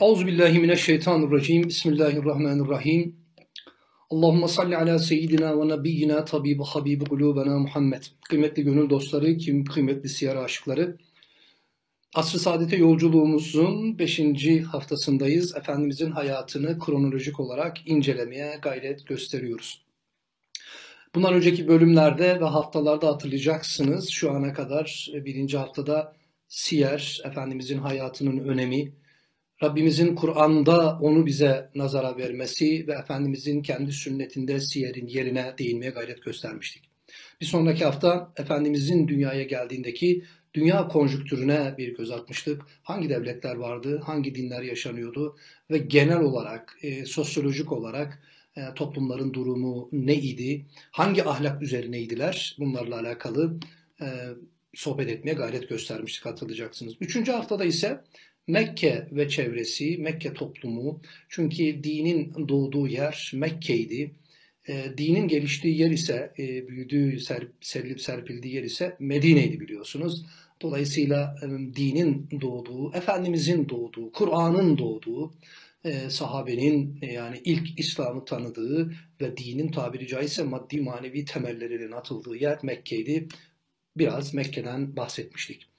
Euzubillahimineşşeytanirracim. Bismillahirrahmanirrahim. Allahümme salli ala seyyidina ve nebiyyina tabibi habibi kulubena Muhammed. Kıymetli gönül dostları, kim kıymetli siyer aşıkları. Asr-ı Saadet'e yolculuğumuzun 5. haftasındayız. Efendimizin hayatını kronolojik olarak incelemeye gayret gösteriyoruz. Bundan önceki bölümlerde ve haftalarda hatırlayacaksınız. Şu ana kadar birinci haftada siyer, Efendimizin hayatının önemi, Rabbimizin Kur'an'da onu bize nazara vermesi ve Efendimizin kendi sünnetinde siyerin yerine değinmeye gayret göstermiştik. Bir sonraki hafta Efendimizin dünyaya geldiğindeki dünya konjüktürüne bir göz atmıştık. Hangi devletler vardı, hangi dinler yaşanıyordu ve genel olarak, e, sosyolojik olarak e, toplumların durumu ne idi, hangi ahlak üzerineydiler bunlarla alakalı e, sohbet etmeye gayret göstermiştik hatırlayacaksınız. Üçüncü haftada ise Mekke ve çevresi, Mekke toplumu çünkü dinin doğduğu yer Mekke'ydi. E, dinin geliştiği yer ise, e, büyüdüğü, ser, serilip serpildiği yer ise Medine'ydi biliyorsunuz. Dolayısıyla e, dinin doğduğu, Efendimizin doğduğu, Kur'an'ın doğduğu, e, sahabenin e, yani ilk İslam'ı tanıdığı ve dinin tabiri caizse maddi manevi temellerinin atıldığı yer Mekke'ydi. Biraz Mekke'den bahsetmiştik.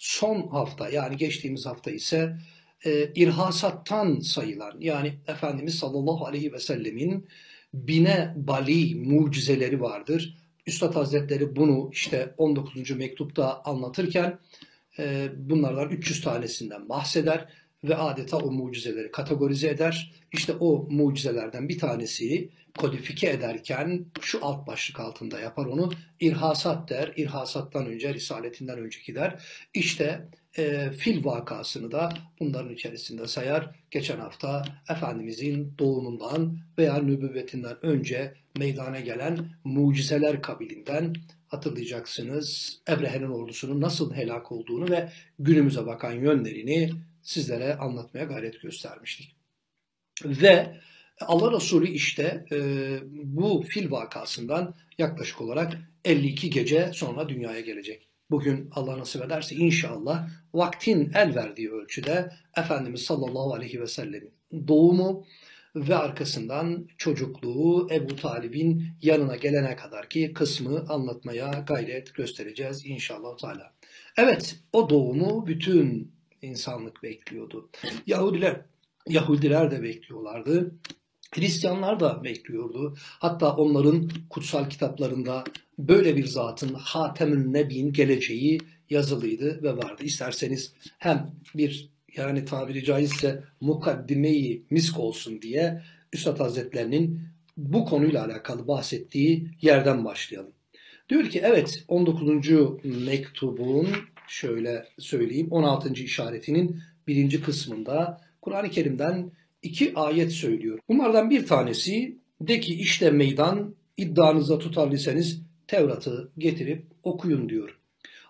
Son hafta yani geçtiğimiz hafta ise e, irhasattan sayılan yani Efendimiz sallallahu aleyhi ve sellemin bine bali mucizeleri vardır. Üstad Hazretleri bunu işte 19. mektupta anlatırken e, bunlardan 300 tanesinden bahseder ve adeta o mucizeleri kategorize eder. İşte o mucizelerden bir tanesi kodifike ederken şu alt başlık altında yapar onu. İrhasat der. İrhasattan önce, risaletinden önceki der. İşte e, fil vakasını da bunların içerisinde sayar. Geçen hafta Efendimizin doğumundan veya nübüvvetinden önce meydana gelen mucizeler kabilinden hatırlayacaksınız. Ebrehe'nin ordusunun nasıl helak olduğunu ve günümüze bakan yönlerini sizlere anlatmaya gayret göstermiştik. Ve Allah Resulü işte e, bu fil vakasından yaklaşık olarak 52 gece sonra dünyaya gelecek. Bugün Allah nasip ederse inşallah vaktin el verdiği ölçüde Efendimiz sallallahu aleyhi ve sellemin doğumu ve arkasından çocukluğu Ebu Talib'in yanına gelene kadar ki kısmı anlatmaya gayret göstereceğiz inşallah Teala. Evet o doğumu bütün insanlık bekliyordu. Yahudiler Yahudiler de bekliyorlardı. Hristiyanlar da bekliyordu. Hatta onların kutsal kitaplarında böyle bir zatın Hatem'ün Nebi'nin geleceği yazılıydı ve vardı. İsterseniz hem bir yani tabiri caizse mukaddimeyi misk olsun diye Üstad Hazretlerinin bu konuyla alakalı bahsettiği yerden başlayalım. Diyor ki evet 19. mektubun şöyle söyleyeyim 16. işaretinin birinci kısmında Kur'an-ı Kerim'den iki ayet söylüyor. Bunlardan bir tanesi de ki işte meydan iddianıza tutarlıysanız Tevrat'ı getirip okuyun diyor.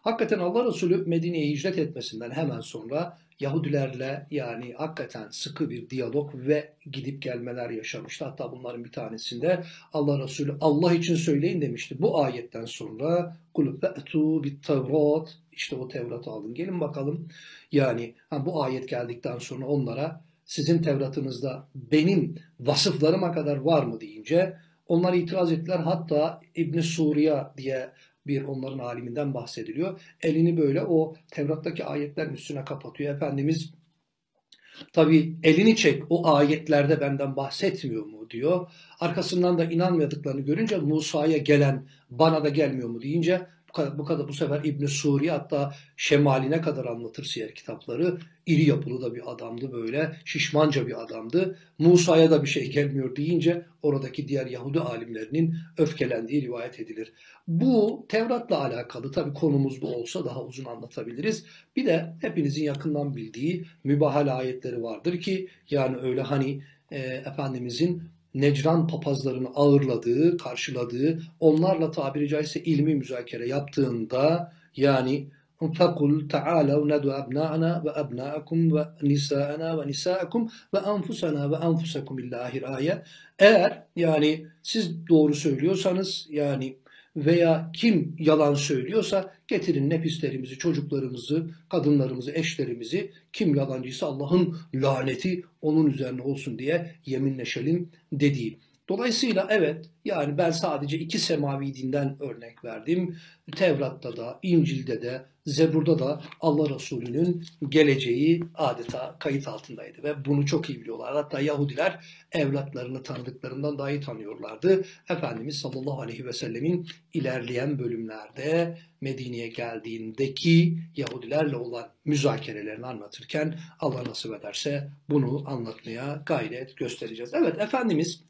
Hakikaten Allah Resulü Medine'ye hicret etmesinden hemen sonra Yahudilerle yani hakikaten sıkı bir diyalog ve gidip gelmeler yaşamıştı. Hatta bunların bir tanesinde Allah Resulü Allah için söyleyin demişti. Bu ayetten sonra kulüp ve'tu bit tevrat işte o Tevrat'ı alın gelin bakalım. Yani ha, bu ayet geldikten sonra onlara sizin Tevrat'ınızda benim vasıflarıma kadar var mı deyince onlar itiraz ettiler. Hatta İbn Suriye diye bir onların aliminden bahsediliyor. Elini böyle o Tevrat'taki ayetlerin üstüne kapatıyor. Efendimiz tabi elini çek o ayetlerde benden bahsetmiyor mu diyor. Arkasından da inanmadıklarını görünce Musa'ya gelen bana da gelmiyor mu deyince bu kadar, bu sefer İbn Suri hatta şemaline kadar anlatır siyer kitapları. İri yapılı da bir adamdı böyle. Şişmanca bir adamdı. Musa'ya da bir şey gelmiyor deyince oradaki diğer Yahudi alimlerinin öfkelendiği rivayet edilir. Bu Tevrat'la alakalı tabii konumuz bu olsa daha uzun anlatabiliriz. Bir de hepinizin yakından bildiği mübahal ayetleri vardır ki yani öyle hani e, Efendimizin Necran papazlarını ağırladığı, karşıladığı, onlarla tabiri caizse ilmi müzakere yaptığında yani فَقُلْ تَعَالَوْ نَدُوا أَبْنَاءَنَا وَأَبْنَاءَكُمْ وَنِسَاءَنَا وَنِسَاءَكُمْ وَأَنْفُسَنَا وَأَنْفُسَكُمْ illahir ayet. Eğer yani siz doğru söylüyorsanız yani veya kim yalan söylüyorsa getirin nefislerimizi, çocuklarımızı, kadınlarımızı, eşlerimizi kim yalancıysa Allah'ın laneti onun üzerine olsun diye yeminleşelim dediği. Dolayısıyla evet yani ben sadece iki semavi dinden örnek verdim. Tevrat'ta da, İncil'de de, Zebur'da da Allah Resulü'nün geleceği adeta kayıt altındaydı ve bunu çok iyi biliyorlar. Hatta Yahudiler evlatlarını tanıdıklarından daha iyi tanıyorlardı. Efendimiz sallallahu aleyhi ve sellemin ilerleyen bölümlerde Medine'ye geldiğindeki Yahudilerle olan müzakerelerini anlatırken Allah nasip ederse bunu anlatmaya gayret göstereceğiz. Evet Efendimiz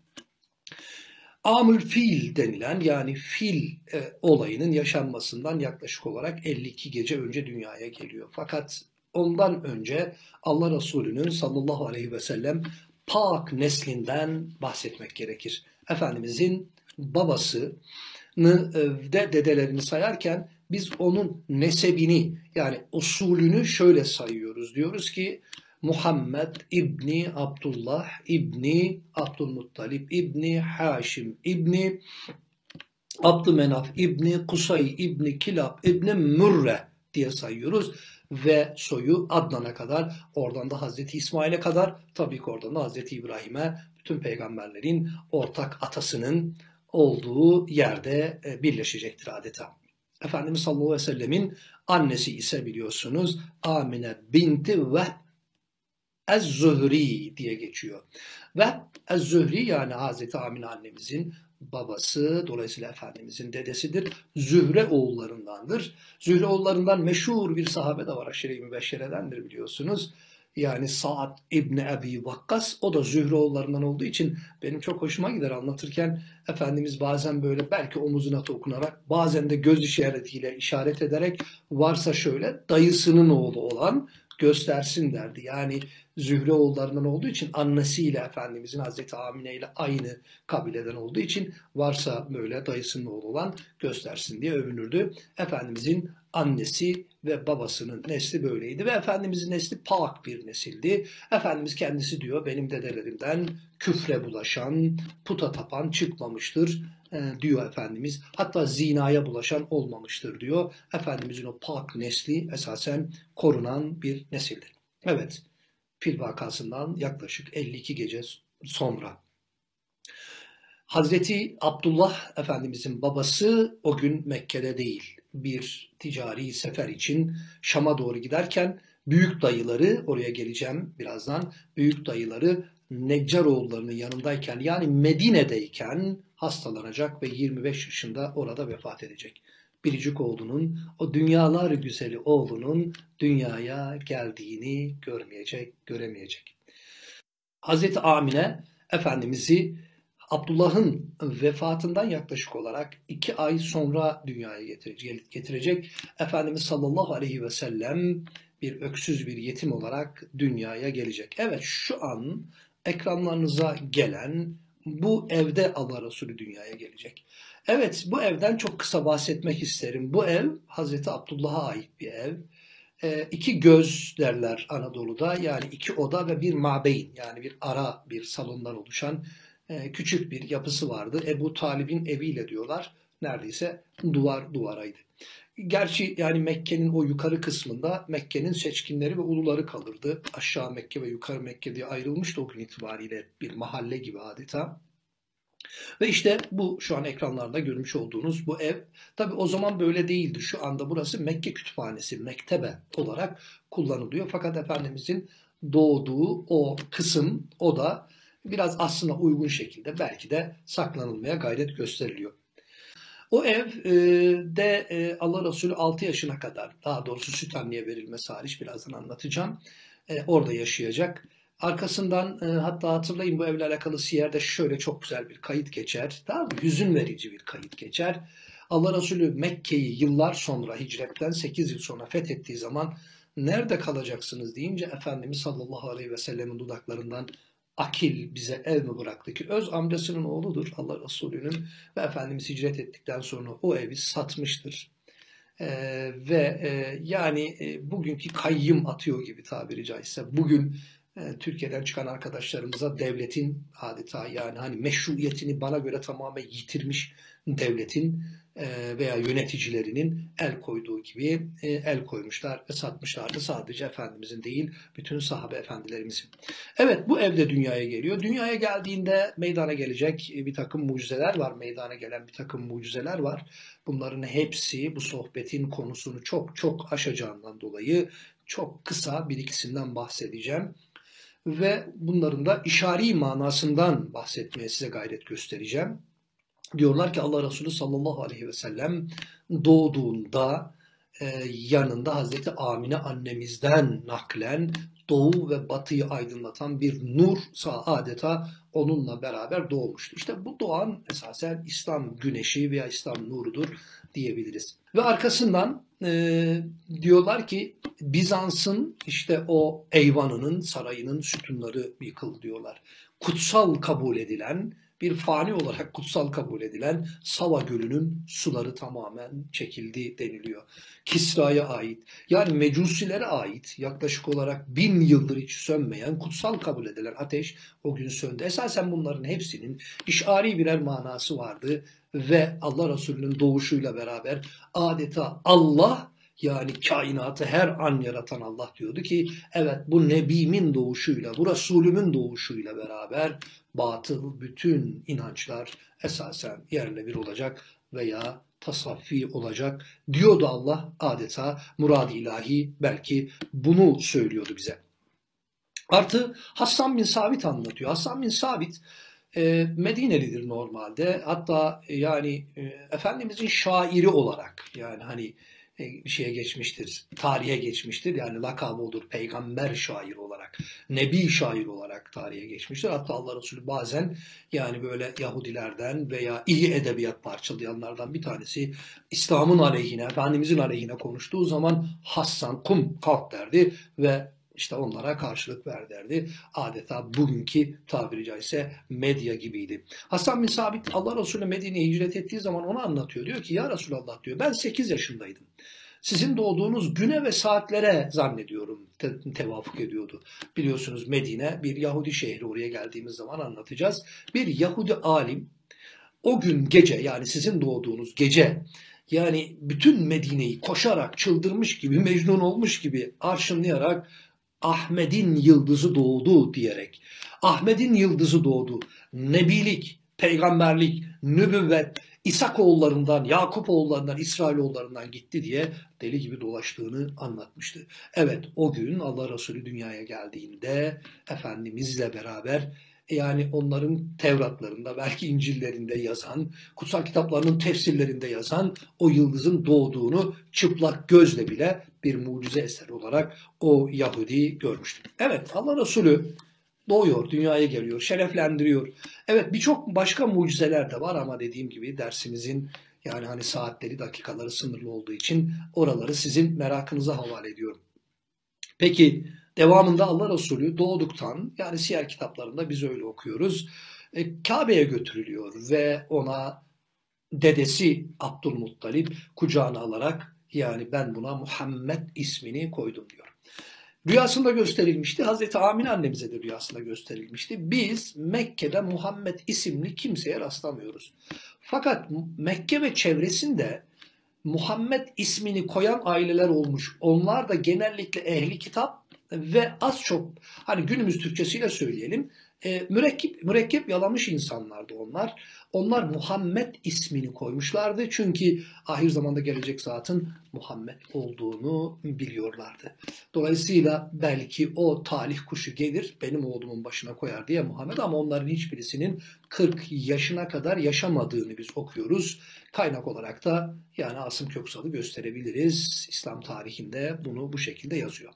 Amül fil denilen yani fil e, olayının yaşanmasından yaklaşık olarak 52 gece önce dünyaya geliyor. Fakat ondan önce Allah Resulü'nün sallallahu aleyhi ve sellem pak neslinden bahsetmek gerekir. Efendimizin babasını e, de dedelerini sayarken biz onun nesebini yani usulünü şöyle sayıyoruz. Diyoruz ki Muhammed İbni Abdullah İbni Abdülmuttalip İbni Haşim İbni Abdümenaf İbni Kusay İbni Kilab İbni Mürre diye sayıyoruz ve soyu Adnan'a kadar oradan da Hazreti İsmail'e kadar tabii ki oradan da Hazreti İbrahim'e bütün peygamberlerin ortak atasının olduğu yerde e, birleşecektir adeta. Efendimiz sallallahu aleyhi ve sellemin annesi ise biliyorsunuz Amine binti Vehb Ez-Zühri diye geçiyor. Ve Ez-Zühri yani Hazreti Amine annemizin babası, dolayısıyla Efendimizin dedesidir. Zühre oğullarındandır. Zühre oğullarından meşhur bir sahabe de var. Aşire-i Mübeşşere'dendir biliyorsunuz. Yani Sa'd İbni Ebi Vakkas o da Zühre oğullarından olduğu için benim çok hoşuma gider anlatırken Efendimiz bazen böyle belki omuzuna dokunarak bazen de göz işaretiyle işaret ederek varsa şöyle dayısının oğlu olan göstersin derdi. Yani Zühre oğullarından olduğu için annesiyle Efendimizin Hazreti Amine ile aynı kabileden olduğu için varsa böyle dayısının oğlu olan göstersin diye övünürdü. Efendimizin annesi ve babasının nesli böyleydi ve Efendimizin nesli pak bir nesildi. Efendimiz kendisi diyor benim dedelerimden küfre bulaşan, puta tapan çıkmamıştır diyor Efendimiz. Hatta zinaya bulaşan olmamıştır diyor. Efendimizin o pak nesli esasen korunan bir nesildir. Evet, fil vakasından yaklaşık 52 gece sonra. Hazreti Abdullah Efendimizin babası o gün Mekke'de değil. Bir ticari sefer için Şam'a doğru giderken büyük dayıları, oraya geleceğim birazdan, büyük dayıları Neccaroğullarının yanındayken yani Medine'deyken hastalanacak ve 25 yaşında orada vefat edecek. Biricik oğlunun, o dünyalar güzeli oğlunun dünyaya geldiğini görmeyecek, göremeyecek. Hazreti Amine Efendimiz'i Abdullah'ın vefatından yaklaşık olarak iki ay sonra dünyaya getirecek. Efendimiz sallallahu aleyhi ve sellem bir öksüz bir yetim olarak dünyaya gelecek. Evet şu an ekranlarınıza gelen bu evde Allah Resulü dünyaya gelecek. Evet bu evden çok kısa bahsetmek isterim. Bu ev Hazreti Abdullah'a ait bir ev. E, iki göz derler Anadolu'da yani iki oda ve bir mabeyn yani bir ara bir salondan oluşan e, küçük bir yapısı vardı. Ebu Talib'in eviyle diyorlar neredeyse duvar duvaraydı. Gerçi yani Mekke'nin o yukarı kısmında Mekke'nin seçkinleri ve uluları kalırdı. Aşağı Mekke ve yukarı Mekke diye ayrılmıştı o gün itibariyle bir mahalle gibi adeta. Ve işte bu şu an ekranlarda görmüş olduğunuz bu ev. Tabi o zaman böyle değildi. Şu anda burası Mekke Kütüphanesi, mektebe olarak kullanılıyor. Fakat Efendimizin doğduğu o kısım, o da biraz aslına uygun şekilde belki de saklanılmaya gayret gösteriliyor. O evde e, e, Allah Resulü 6 yaşına kadar daha doğrusu süt anneye verilmesi hariç birazdan anlatacağım. E, orada yaşayacak. Arkasından hatta hatırlayın bu evle alakalı Siyer'de şöyle çok güzel bir kayıt geçer. Daha? Hüzün verici bir kayıt geçer. Allah Resulü Mekke'yi yıllar sonra hicretten 8 yıl sonra fethettiği zaman nerede kalacaksınız deyince Efendimiz sallallahu aleyhi ve sellemin dudaklarından Akil bize ev mi bıraktı ki? Öz amcasının oğludur Allah Resulü'nün. Ve Efendimiz hicret ettikten sonra o evi satmıştır. Ee, ve e, yani e, bugünkü kayyım atıyor gibi tabiri caizse. Bugün e, Türkiye'den çıkan arkadaşlarımıza devletin adeta yani hani meşruiyetini bana göre tamamen yitirmiş devletin veya yöneticilerinin el koyduğu gibi e, el koymuşlar ve satmışlardı. Sadece Efendimizin değil, bütün sahabe efendilerimizin. Evet bu evde dünyaya geliyor. Dünyaya geldiğinde meydana gelecek bir takım mucizeler var. Meydana gelen bir takım mucizeler var. Bunların hepsi bu sohbetin konusunu çok çok aşacağından dolayı çok kısa bir ikisinden bahsedeceğim. Ve bunların da işari manasından bahsetmeye size gayret göstereceğim. Diyorlar ki Allah Resulü sallallahu aleyhi ve sellem doğduğunda e, yanında Hazreti Amine annemizden naklen doğu ve batıyı aydınlatan bir nur adeta onunla beraber doğmuştu. İşte bu doğan esasen İslam güneşi veya İslam nurudur diyebiliriz. Ve arkasından e, diyorlar ki Bizans'ın işte o eyvanının, sarayının sütunları yıkıldı diyorlar. Kutsal kabul edilen bir fani olarak kutsal kabul edilen Sava Gölü'nün suları tamamen çekildi deniliyor. Kisra'ya ait yani mecusilere ait yaklaşık olarak bin yıldır hiç sönmeyen kutsal kabul edilen ateş o gün söndü. Esasen bunların hepsinin işari birer manası vardı ve Allah Resulü'nün doğuşuyla beraber adeta Allah yani kainatı her an yaratan Allah diyordu ki evet bu Nebimin doğuşuyla, bu Resulümün doğuşuyla beraber batıl bütün inançlar esasen yerle bir olacak veya tasaffi olacak diyordu Allah adeta murad ilahi belki bunu söylüyordu bize. Artı Hasan bin Sabit anlatıyor. Hasan bin Sabit e, Medinelidir normalde. Hatta yani e, Efendimizin şairi olarak yani hani şeye geçmiştir, tarihe geçmiştir. Yani lakabı odur peygamber şair olarak, nebi şair olarak tarihe geçmiştir. Hatta Allah Resulü bazen yani böyle Yahudilerden veya iyi edebiyat parçalayanlardan bir tanesi İslam'ın aleyhine, Efendimizin aleyhine konuştuğu zaman Hassan kum kalk derdi ve işte onlara karşılık ver derdi. Adeta bugünkü tabiri caizse medya gibiydi. Hasan bin Sabit Allah Resulü Medine'ye hicret ettiği zaman onu anlatıyor. Diyor ki ya Resulallah diyor ben 8 yaşındaydım. Sizin doğduğunuz güne ve saatlere zannediyorum te tevafuk ediyordu. Biliyorsunuz Medine bir Yahudi şehri oraya geldiğimiz zaman anlatacağız. Bir Yahudi alim o gün gece yani sizin doğduğunuz gece yani bütün Medine'yi koşarak çıldırmış gibi mecnun olmuş gibi arşınlayarak Ahmet'in yıldızı doğdu diyerek. Ahmet'in yıldızı doğdu. Nebilik, peygamberlik, nübüvvet, İshak oğullarından, Yakup oğullarından, İsrail oğullarından gitti diye deli gibi dolaştığını anlatmıştı. Evet o gün Allah Resulü dünyaya geldiğinde Efendimizle beraber yani onların Tevratlarında belki İncil'lerinde yazan, kutsal kitaplarının tefsirlerinde yazan o yıldızın doğduğunu çıplak gözle bile bir mucize eseri olarak o Yahudi görmüştü. Evet Allah Resulü doğuyor, dünyaya geliyor, şereflendiriyor. Evet birçok başka mucizeler de var ama dediğim gibi dersimizin yani hani saatleri, dakikaları sınırlı olduğu için oraları sizin merakınıza havale ediyorum. Peki devamında Allah Resulü doğduktan yani siyer kitaplarında biz öyle okuyoruz. E, Kabe'ye götürülüyor ve ona dedesi Abdülmuttalip kucağına alarak yani ben buna Muhammed ismini koydum diyor. Rüyasında gösterilmişti. Hazreti Amine annemize de rüyasında gösterilmişti. Biz Mekke'de Muhammed isimli kimseye rastlamıyoruz. Fakat Mekke ve çevresinde Muhammed ismini koyan aileler olmuş. Onlar da genellikle ehli kitap ve az çok hani günümüz Türkçesiyle söyleyelim e, mürekkep, mürekkep yalamış insanlardı onlar. Onlar Muhammed ismini koymuşlardı. Çünkü ahir zamanda gelecek zatın Muhammed olduğunu biliyorlardı. Dolayısıyla belki o talih kuşu gelir benim oğlumun başına koyar diye Muhammed ama onların hiçbirisinin 40 yaşına kadar yaşamadığını biz okuyoruz. Kaynak olarak da yani Asım Köksal'ı gösterebiliriz. İslam tarihinde bunu bu şekilde yazıyor.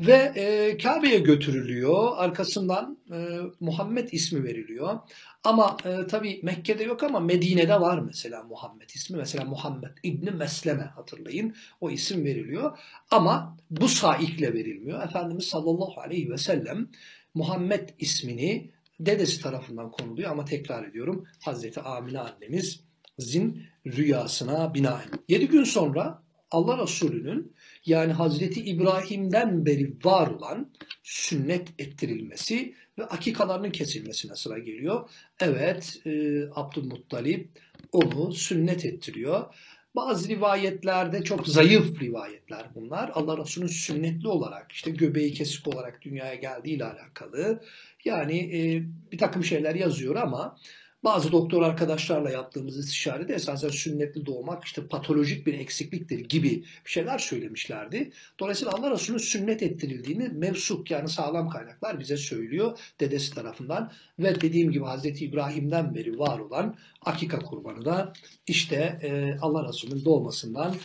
Ve e, Kabe'ye götürülüyor. Arkasından e, Muhammed ismi veriliyor. Ama e, tabi Mekke'de yok ama Medine'de var mesela Muhammed ismi. Mesela Muhammed İbni Mesleme hatırlayın. O isim veriliyor. Ama bu saikle verilmiyor. Efendimiz sallallahu aleyhi ve sellem Muhammed ismini dedesi tarafından konuluyor ama tekrar ediyorum Hazreti Amine annemizin rüyasına binaen. Yedi gün sonra Allah Resulü'nün yani Hazreti İbrahim'den beri var olan sünnet ettirilmesi ve akikalarının kesilmesine sıra geliyor. Evet e, Abdülmuttalip onu sünnet ettiriyor. Bazı rivayetlerde çok zayıf rivayetler bunlar. Allah Resulü'nün sünnetli olarak işte göbeği kesik olarak dünyaya geldiği ile alakalı. Yani e, bir takım şeyler yazıyor ama bazı doktor arkadaşlarla yaptığımız istişarede esasen sünnetli doğmak işte patolojik bir eksikliktir gibi bir şeyler söylemişlerdi. Dolayısıyla Allah Resulü'nün sünnet ettirildiğini mevsuk yani sağlam kaynaklar bize söylüyor dedesi tarafından. Ve dediğim gibi Hazreti İbrahim'den beri var olan akika kurbanı da işte e, Allah Resulü'nün doğmasından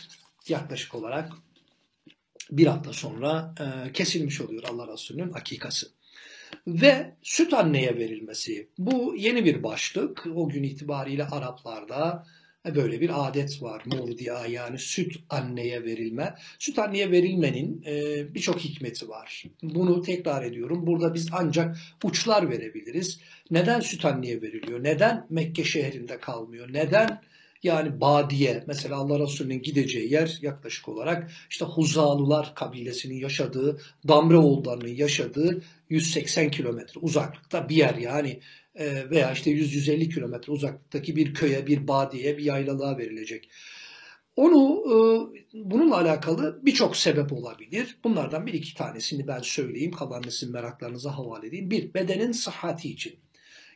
yaklaşık olarak bir hafta sonra e, kesilmiş oluyor Allah Resulü'nün akikası ve süt anneye verilmesi. Bu yeni bir başlık. O gün itibariyle Araplarda böyle bir adet var. Murdiya yani süt anneye verilme. Süt anneye verilmenin e, birçok hikmeti var. Bunu tekrar ediyorum. Burada biz ancak uçlar verebiliriz. Neden süt anneye veriliyor? Neden Mekke şehrinde kalmıyor? Neden yani Badiye mesela Allah Resulü'nün gideceği yer yaklaşık olarak işte Huzalılar kabilesinin yaşadığı, Damreoğullarının yaşadığı 180 kilometre uzaklıkta bir yer yani e, veya işte 100-150 kilometre uzaklıktaki bir köye, bir badiye, bir yaylalığa verilecek. Onu e, bununla alakalı birçok sebep olabilir. Bunlardan bir iki tanesini ben söyleyeyim. Kalanını sizin meraklarınıza havale edeyim. Bir, bedenin sıhhati için.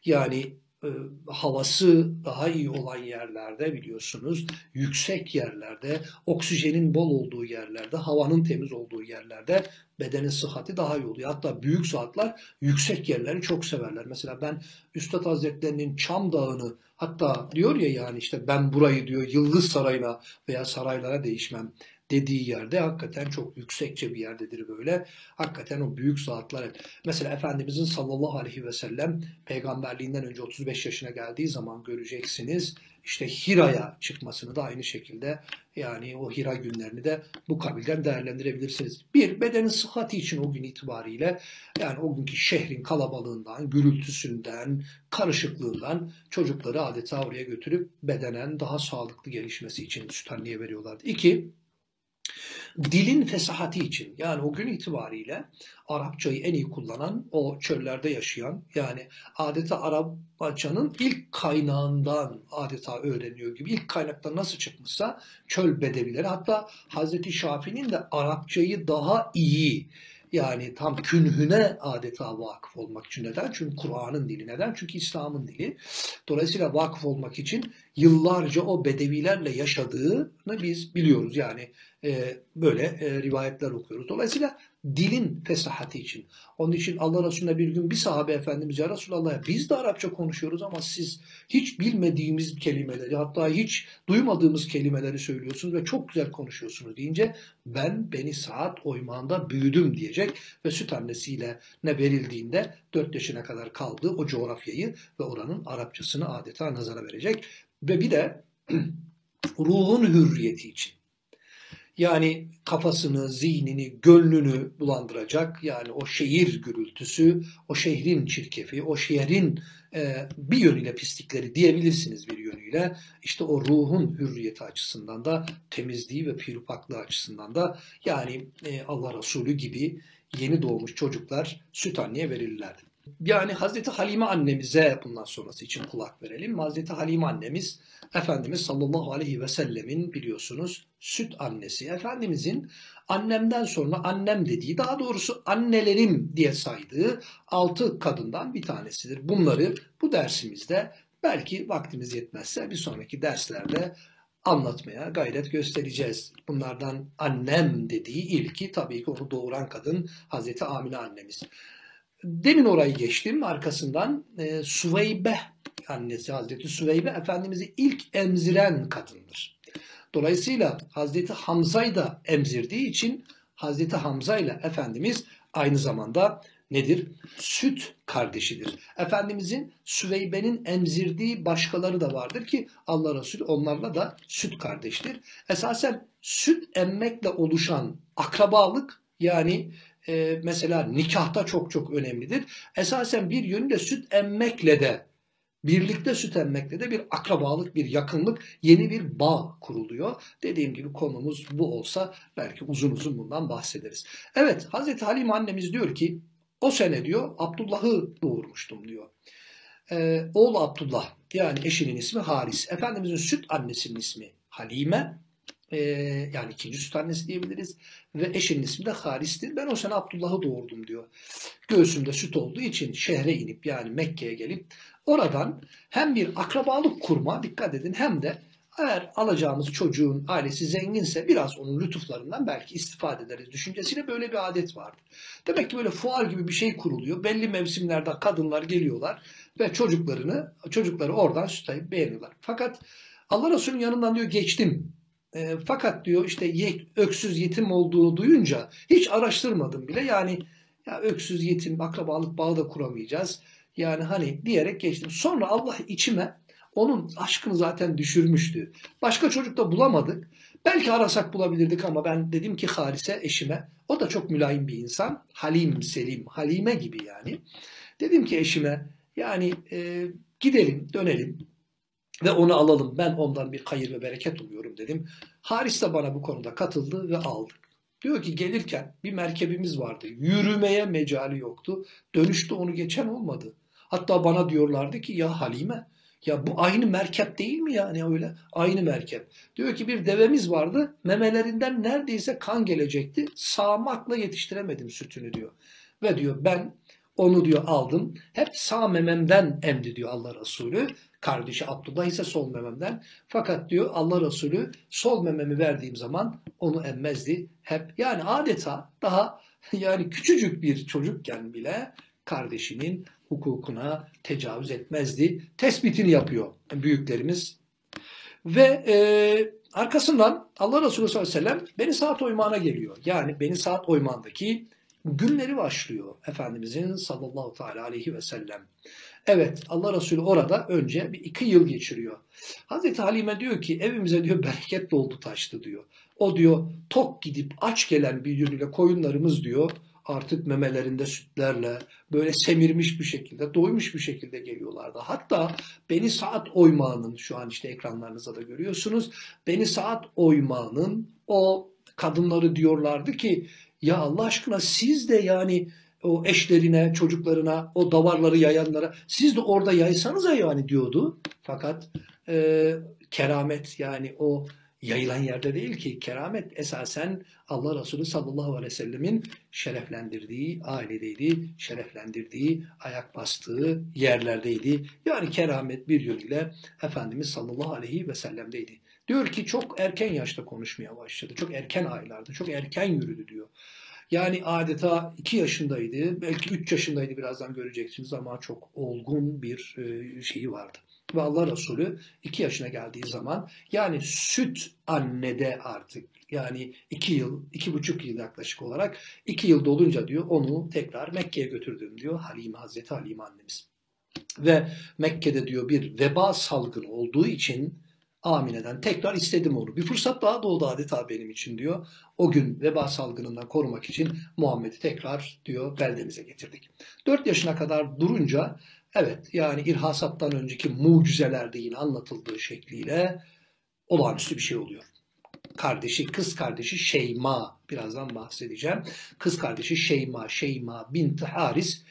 Yani e, havası daha iyi olan yerlerde biliyorsunuz yüksek yerlerde oksijenin bol olduğu yerlerde havanın temiz olduğu yerlerde bedenin sıhhati daha iyi oluyor. Hatta büyük zatlar yüksek yerleri çok severler. Mesela ben Üstad Hazretlerinin Çam Dağı'nı hatta diyor ya yani işte ben burayı diyor Yıldız Sarayı'na veya saraylara değişmem dediği yerde hakikaten çok yüksekçe bir yerdedir böyle. Hakikaten o büyük saatler. Mesela Efendimizin sallallahu aleyhi ve sellem peygamberliğinden önce 35 yaşına geldiği zaman göreceksiniz. İşte Hira'ya çıkmasını da aynı şekilde yani o Hira günlerini de bu kabilden değerlendirebilirsiniz. Bir, bedenin sıhhati için o gün itibariyle yani o günkü şehrin kalabalığından, gürültüsünden, karışıklığından çocukları adeta oraya götürüp bedenen daha sağlıklı gelişmesi için süt anneye veriyorlardı. İki, dilin fesahati için yani o gün itibariyle Arapçayı en iyi kullanan o çöllerde yaşayan yani adeta Arapçanın ilk kaynağından adeta öğreniyor gibi ilk kaynaktan nasıl çıkmışsa çöl bedevileri hatta Hazreti Şafii'nin de Arapçayı daha iyi yani tam künhüne adeta vakıf olmak için neden? Çünkü Kur'an'ın dili neden? Çünkü İslam'ın dili. Dolayısıyla vakıf olmak için yıllarca o bedevilerle yaşadığını biz biliyoruz. Yani e, böyle e, rivayetler okuyoruz. Dolayısıyla dilin fesahati için. Onun için Allah Resulüne bir gün bir sahabe efendimiz ya Resulallah biz de Arapça konuşuyoruz ama siz hiç bilmediğimiz kelimeleri hatta hiç duymadığımız kelimeleri söylüyorsunuz ve çok güzel konuşuyorsunuz deyince ben beni saat oymağında büyüdüm diyecek ve süt annesiyle ne verildiğinde 4 yaşına kadar kaldığı o coğrafyayı ve oranın Arapçasını adeta nazara verecek ve bir de ruhun hürriyeti için. Yani kafasını, zihnini, gönlünü bulandıracak. Yani o şehir gürültüsü, o şehrin çirkefi, o şehrin e, bir yönüyle pislikleri diyebilirsiniz bir yönüyle. İşte o ruhun hürriyeti açısından da temizliği ve pirupaklığı açısından da yani e, Allah Resulü gibi yeni doğmuş çocuklar süt anneye verirlerdi. Yani Hazreti Halime annemize bundan sonrası için kulak verelim. Hazreti Halime annemiz Efendimiz sallallahu aleyhi ve sellemin biliyorsunuz süt annesi. Efendimizin annemden sonra annem dediği daha doğrusu annelerim diye saydığı altı kadından bir tanesidir. Bunları bu dersimizde belki vaktimiz yetmezse bir sonraki derslerde anlatmaya gayret göstereceğiz. Bunlardan annem dediği ilki tabii ki onu doğuran kadın Hazreti Amine annemiz. Demin orayı geçtim. Arkasından e, Süveybe annesi Hazreti Süveybe Efendimiz'i ilk emziren kadındır. Dolayısıyla Hazreti Hamza'yı da emzirdiği için Hazreti Hamza ile Efendimiz aynı zamanda nedir? Süt kardeşidir. Efendimizin Süveybe'nin emzirdiği başkaları da vardır ki Allah Resulü onlarla da süt kardeştir. Esasen süt emmekle oluşan akrabalık yani e, mesela nikahta çok çok önemlidir. Esasen bir yönüyle süt emmekle de Birlikte süt emmekte de bir akrabalık, bir yakınlık, yeni bir bağ kuruluyor. Dediğim gibi konumuz bu olsa belki uzun uzun bundan bahsederiz. Evet Hazreti Halim annemiz diyor ki o sene diyor Abdullah'ı doğurmuştum diyor. Ee, oğlu Abdullah yani eşinin ismi Haris. Efendimizin süt annesinin ismi Halime. Ee, yani ikinci süt annesi diyebiliriz. Ve eşinin ismi de Haris'tir. Ben o sene Abdullah'ı doğurdum diyor. Göğsümde süt olduğu için şehre inip yani Mekke'ye gelip oradan hem bir akrabalık kurma dikkat edin hem de eğer alacağımız çocuğun ailesi zenginse biraz onun lütuflarından belki istifade ederiz düşüncesiyle böyle bir adet vardı. Demek ki böyle fuar gibi bir şey kuruluyor. Belli mevsimlerde kadınlar geliyorlar ve çocuklarını çocukları oradan süt beğeniyorlar. Fakat Allah Resulü'nün yanından diyor geçtim. E, fakat diyor işte ye, öksüz yetim olduğunu duyunca hiç araştırmadım bile. Yani ya öksüz yetim akrabalık bağı da kuramayacağız. Yani hani diyerek geçtim. Sonra Allah içime onun aşkını zaten düşürmüştü. Başka çocuk da bulamadık. Belki arasak bulabilirdik ama ben dedim ki Harise eşime, o da çok mülayim bir insan. Halim, Selim, Halime gibi yani. Dedim ki eşime yani e, gidelim, dönelim ve onu alalım. Ben ondan bir hayır ve bereket umuyorum dedim. Haris de bana bu konuda katıldı ve aldık. Diyor ki gelirken bir merkebimiz vardı. Yürümeye mecali yoktu. Dönüşte onu geçen olmadı. Hatta bana diyorlardı ki ya Halime ya bu aynı merkep değil mi yani öyle? Aynı merkep. Diyor ki bir devemiz vardı. Memelerinden neredeyse kan gelecekti. Sağmakla yetiştiremedim sütünü diyor. Ve diyor ben onu diyor aldım. Hep sağ mememden emdi diyor Allah Resulü. Kardeşi Abdullah ise sol mememden. Fakat diyor Allah Resulü sol mememi verdiğim zaman onu emmezdi. Hep yani adeta daha yani küçücük bir çocukken bile kardeşinin hukukuna tecavüz etmezdi. Tespitini yapıyor büyüklerimiz. Ve e, arkasından Allah Resulü sallallahu aleyhi ve sellem beni saat oymağına geliyor. Yani beni saat oymağındaki günleri başlıyor Efendimizin sallallahu teala aleyhi ve sellem. Evet Allah Resulü orada önce bir iki yıl geçiriyor. Hazreti Halime diyor ki evimize diyor bereket doldu taştı diyor. O diyor tok gidip aç gelen bir yönüyle koyunlarımız diyor artık memelerinde sütlerle böyle semirmiş bir şekilde, doymuş bir şekilde geliyorlardı. Hatta Beni Saat Oymağı'nın şu an işte ekranlarınızda da görüyorsunuz. Beni Saat Oymağı'nın o kadınları diyorlardı ki ya Allah aşkına siz de yani o eşlerine, çocuklarına, o davarları yayanlara siz de orada yaysanıza yani diyordu. Fakat e, keramet yani o yayılan yerde değil ki keramet esasen Allah Resulü sallallahu aleyhi ve sellemin şereflendirdiği ailedeydi, şereflendirdiği, ayak bastığı yerlerdeydi. Yani keramet bir yönüyle Efendimiz sallallahu aleyhi ve sellem'deydi. Diyor ki çok erken yaşta konuşmaya başladı. Çok erken aylarda, çok erken yürüdü diyor. Yani adeta 2 yaşındaydı, belki 3 yaşındaydı birazdan göreceksiniz ama çok olgun bir e, şeyi vardı. Ve Allah Resulü 2 yaşına geldiği zaman yani süt annede artık yani 2 yıl, iki buçuk yıl yaklaşık olarak 2 yıl dolunca diyor onu tekrar Mekke'ye götürdüm diyor Halime Hazreti Halime annemiz. Ve Mekke'de diyor bir veba salgını olduğu için Amine'den tekrar istedim onu. Bir fırsat daha doğdu adeta benim için diyor. O gün veba salgınından korumak için Muhammed'i tekrar diyor beldemize getirdik. 4 yaşına kadar durunca evet yani irhasattan önceki mucizelerde yine anlatıldığı şekliyle olağanüstü bir şey oluyor. Kardeşi, kız kardeşi Şeyma, birazdan bahsedeceğim. Kız kardeşi Şeyma, Şeyma binti Haris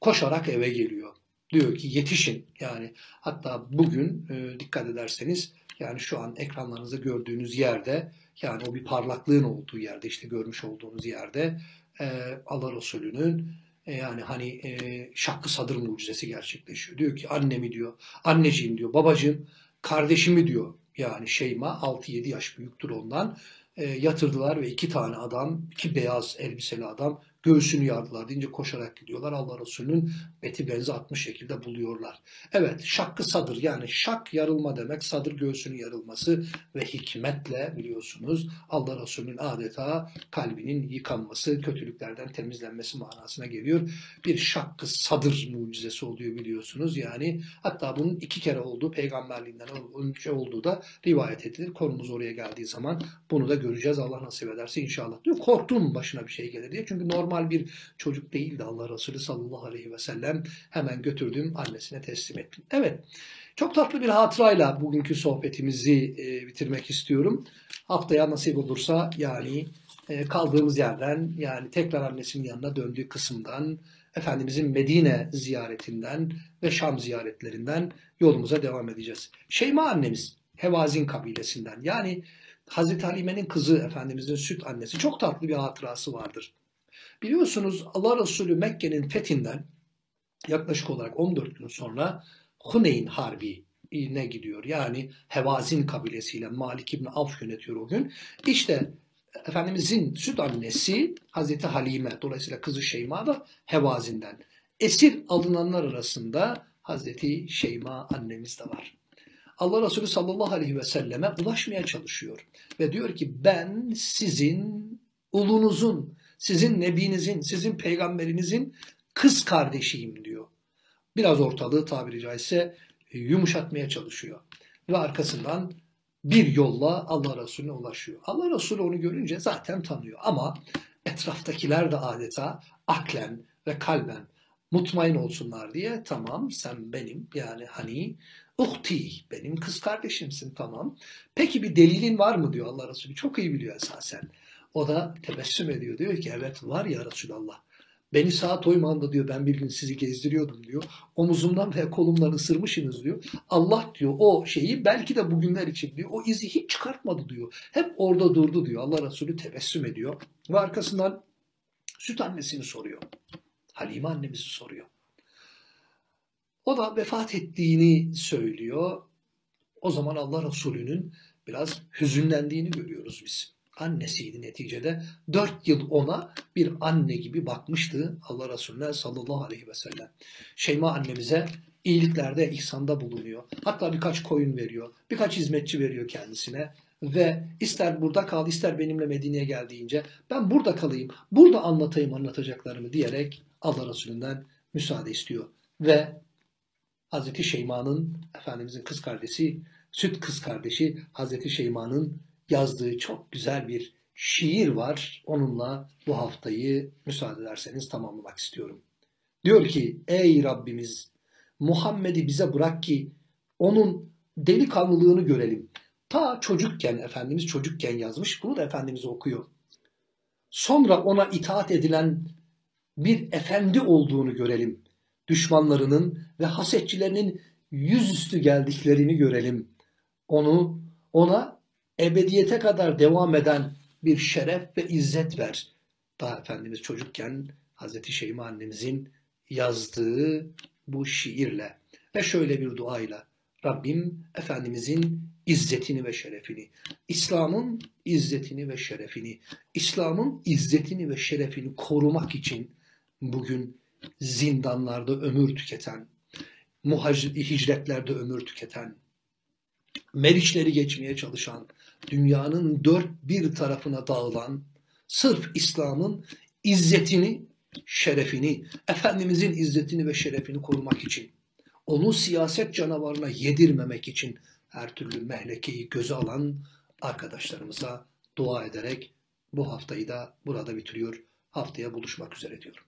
koşarak eve geliyor. Diyor ki yetişin yani hatta bugün e, dikkat ederseniz yani şu an ekranlarınızda gördüğünüz yerde yani o bir parlaklığın olduğu yerde işte görmüş olduğunuz yerde e, Allah Resulü'nün e, yani hani e, şakkı sadır mucizesi gerçekleşiyor. Diyor ki annemi diyor, anneciğim diyor, babacığım, kardeşimi diyor. Yani Şeyma 6-7 yaş büyüktür ondan. E, yatırdılar ve iki tane adam, iki beyaz elbiseli adam göğsünü yardılar deyince koşarak gidiyorlar. Allah Resulü'nün beti benzi atmış şekilde buluyorlar. Evet şakkı sadır yani şak yarılma demek sadır göğsünün yarılması ve hikmetle biliyorsunuz Allah Resulü'nün adeta kalbinin yıkanması, kötülüklerden temizlenmesi manasına geliyor. Bir şakkı sadır mucizesi oluyor biliyorsunuz. Yani hatta bunun iki kere olduğu peygamberliğinden önce olduğu da rivayet edilir. Konumuz oraya geldiği zaman bunu da göreceğiz Allah nasip ederse inşallah diyor. Korktuğum başına bir şey gelir diye. Çünkü normal normal bir çocuk değildi Allah Resulü sallallahu aleyhi ve sellem. Hemen götürdüm annesine teslim ettim. Evet çok tatlı bir hatırayla bugünkü sohbetimizi e, bitirmek istiyorum. Haftaya nasip olursa yani e, kaldığımız yerden yani tekrar annesinin yanına döndüğü kısımdan Efendimizin Medine ziyaretinden ve Şam ziyaretlerinden yolumuza devam edeceğiz. Şeyma annemiz Hevazin kabilesinden yani Hazreti Halime'nin kızı Efendimizin süt annesi çok tatlı bir hatırası vardır. Biliyorsunuz Allah Resulü Mekke'nin fethinden yaklaşık olarak 14 gün sonra Huneyn Harbi ne gidiyor. Yani Hevazin kabilesiyle Malik İbni Avf yönetiyor o gün. İşte Efendimizin süt annesi Hazreti Halime dolayısıyla kızı Şeyma da Hevazin'den. Esir alınanlar arasında Hazreti Şeyma annemiz de var. Allah Resulü sallallahu aleyhi ve selleme ulaşmaya çalışıyor. Ve diyor ki ben sizin ulunuzun, sizin nebinizin, sizin peygamberinizin kız kardeşiyim diyor. Biraz ortalığı tabiri caizse yumuşatmaya çalışıyor. Ve arkasından bir yolla Allah Resulüne ulaşıyor. Allah Resulü onu görünce zaten tanıyor ama etraftakiler de adeta aklen ve kalben mutmain olsunlar diye tamam sen benim yani hani uhti benim kız kardeşimsin tamam. Peki bir delilin var mı diyor Allah Resulü çok iyi biliyor esasen. O da tebessüm ediyor diyor ki evet var ya Resulallah Beni saat oymanda diyor ben bir gün sizi gezdiriyordum diyor. Omuzumdan ve kolumdan ısırmışsınız diyor. Allah diyor o şeyi belki de bugünler için diyor o izi hiç çıkartmadı diyor. Hep orada durdu diyor. Allah Resulü tebessüm ediyor. Ve arkasından süt annesini soruyor. Halime annemizi soruyor. O da vefat ettiğini söylüyor. O zaman Allah Resulü'nün biraz hüzünlendiğini görüyoruz biz annesiydi neticede. Dört yıl ona bir anne gibi bakmıştı Allah Resulüne sallallahu aleyhi ve sellem. Şeyma annemize iyiliklerde, ihsanda bulunuyor. Hatta birkaç koyun veriyor, birkaç hizmetçi veriyor kendisine. Ve ister burada kal, ister benimle Medine'ye gel deyince ben burada kalayım, burada anlatayım anlatacaklarımı diyerek Allah Resulü'nden müsaade istiyor. Ve Hazreti Şeyma'nın, Efendimizin kız kardeşi, süt kız kardeşi Hazreti Şeyma'nın yazdığı çok güzel bir şiir var. Onunla bu haftayı müsaade ederseniz tamamlamak istiyorum. Diyor ki ey Rabbimiz Muhammed'i bize bırak ki onun delikanlılığını görelim. Ta çocukken Efendimiz çocukken yazmış bunu da Efendimiz okuyor. Sonra ona itaat edilen bir efendi olduğunu görelim. Düşmanlarının ve hasetçilerinin yüzüstü geldiklerini görelim. Onu ona ebediyete kadar devam eden bir şeref ve izzet ver. Daha Efendimiz çocukken Hazreti Şeyma annemizin yazdığı bu şiirle ve şöyle bir duayla Rabbim Efendimizin izzetini ve şerefini, İslam'ın izzetini ve şerefini, İslam'ın izzetini ve şerefini korumak için bugün zindanlarda ömür tüketen, hicretlerde ömür tüketen, Meriçleri geçmeye çalışan, dünyanın dört bir tarafına dağılan, sırf İslam'ın izzetini, şerefini, Efendimizin izzetini ve şerefini korumak için, onu siyaset canavarına yedirmemek için her türlü mehlekeyi göze alan arkadaşlarımıza dua ederek bu haftayı da burada bitiriyor. Haftaya buluşmak üzere diyorum.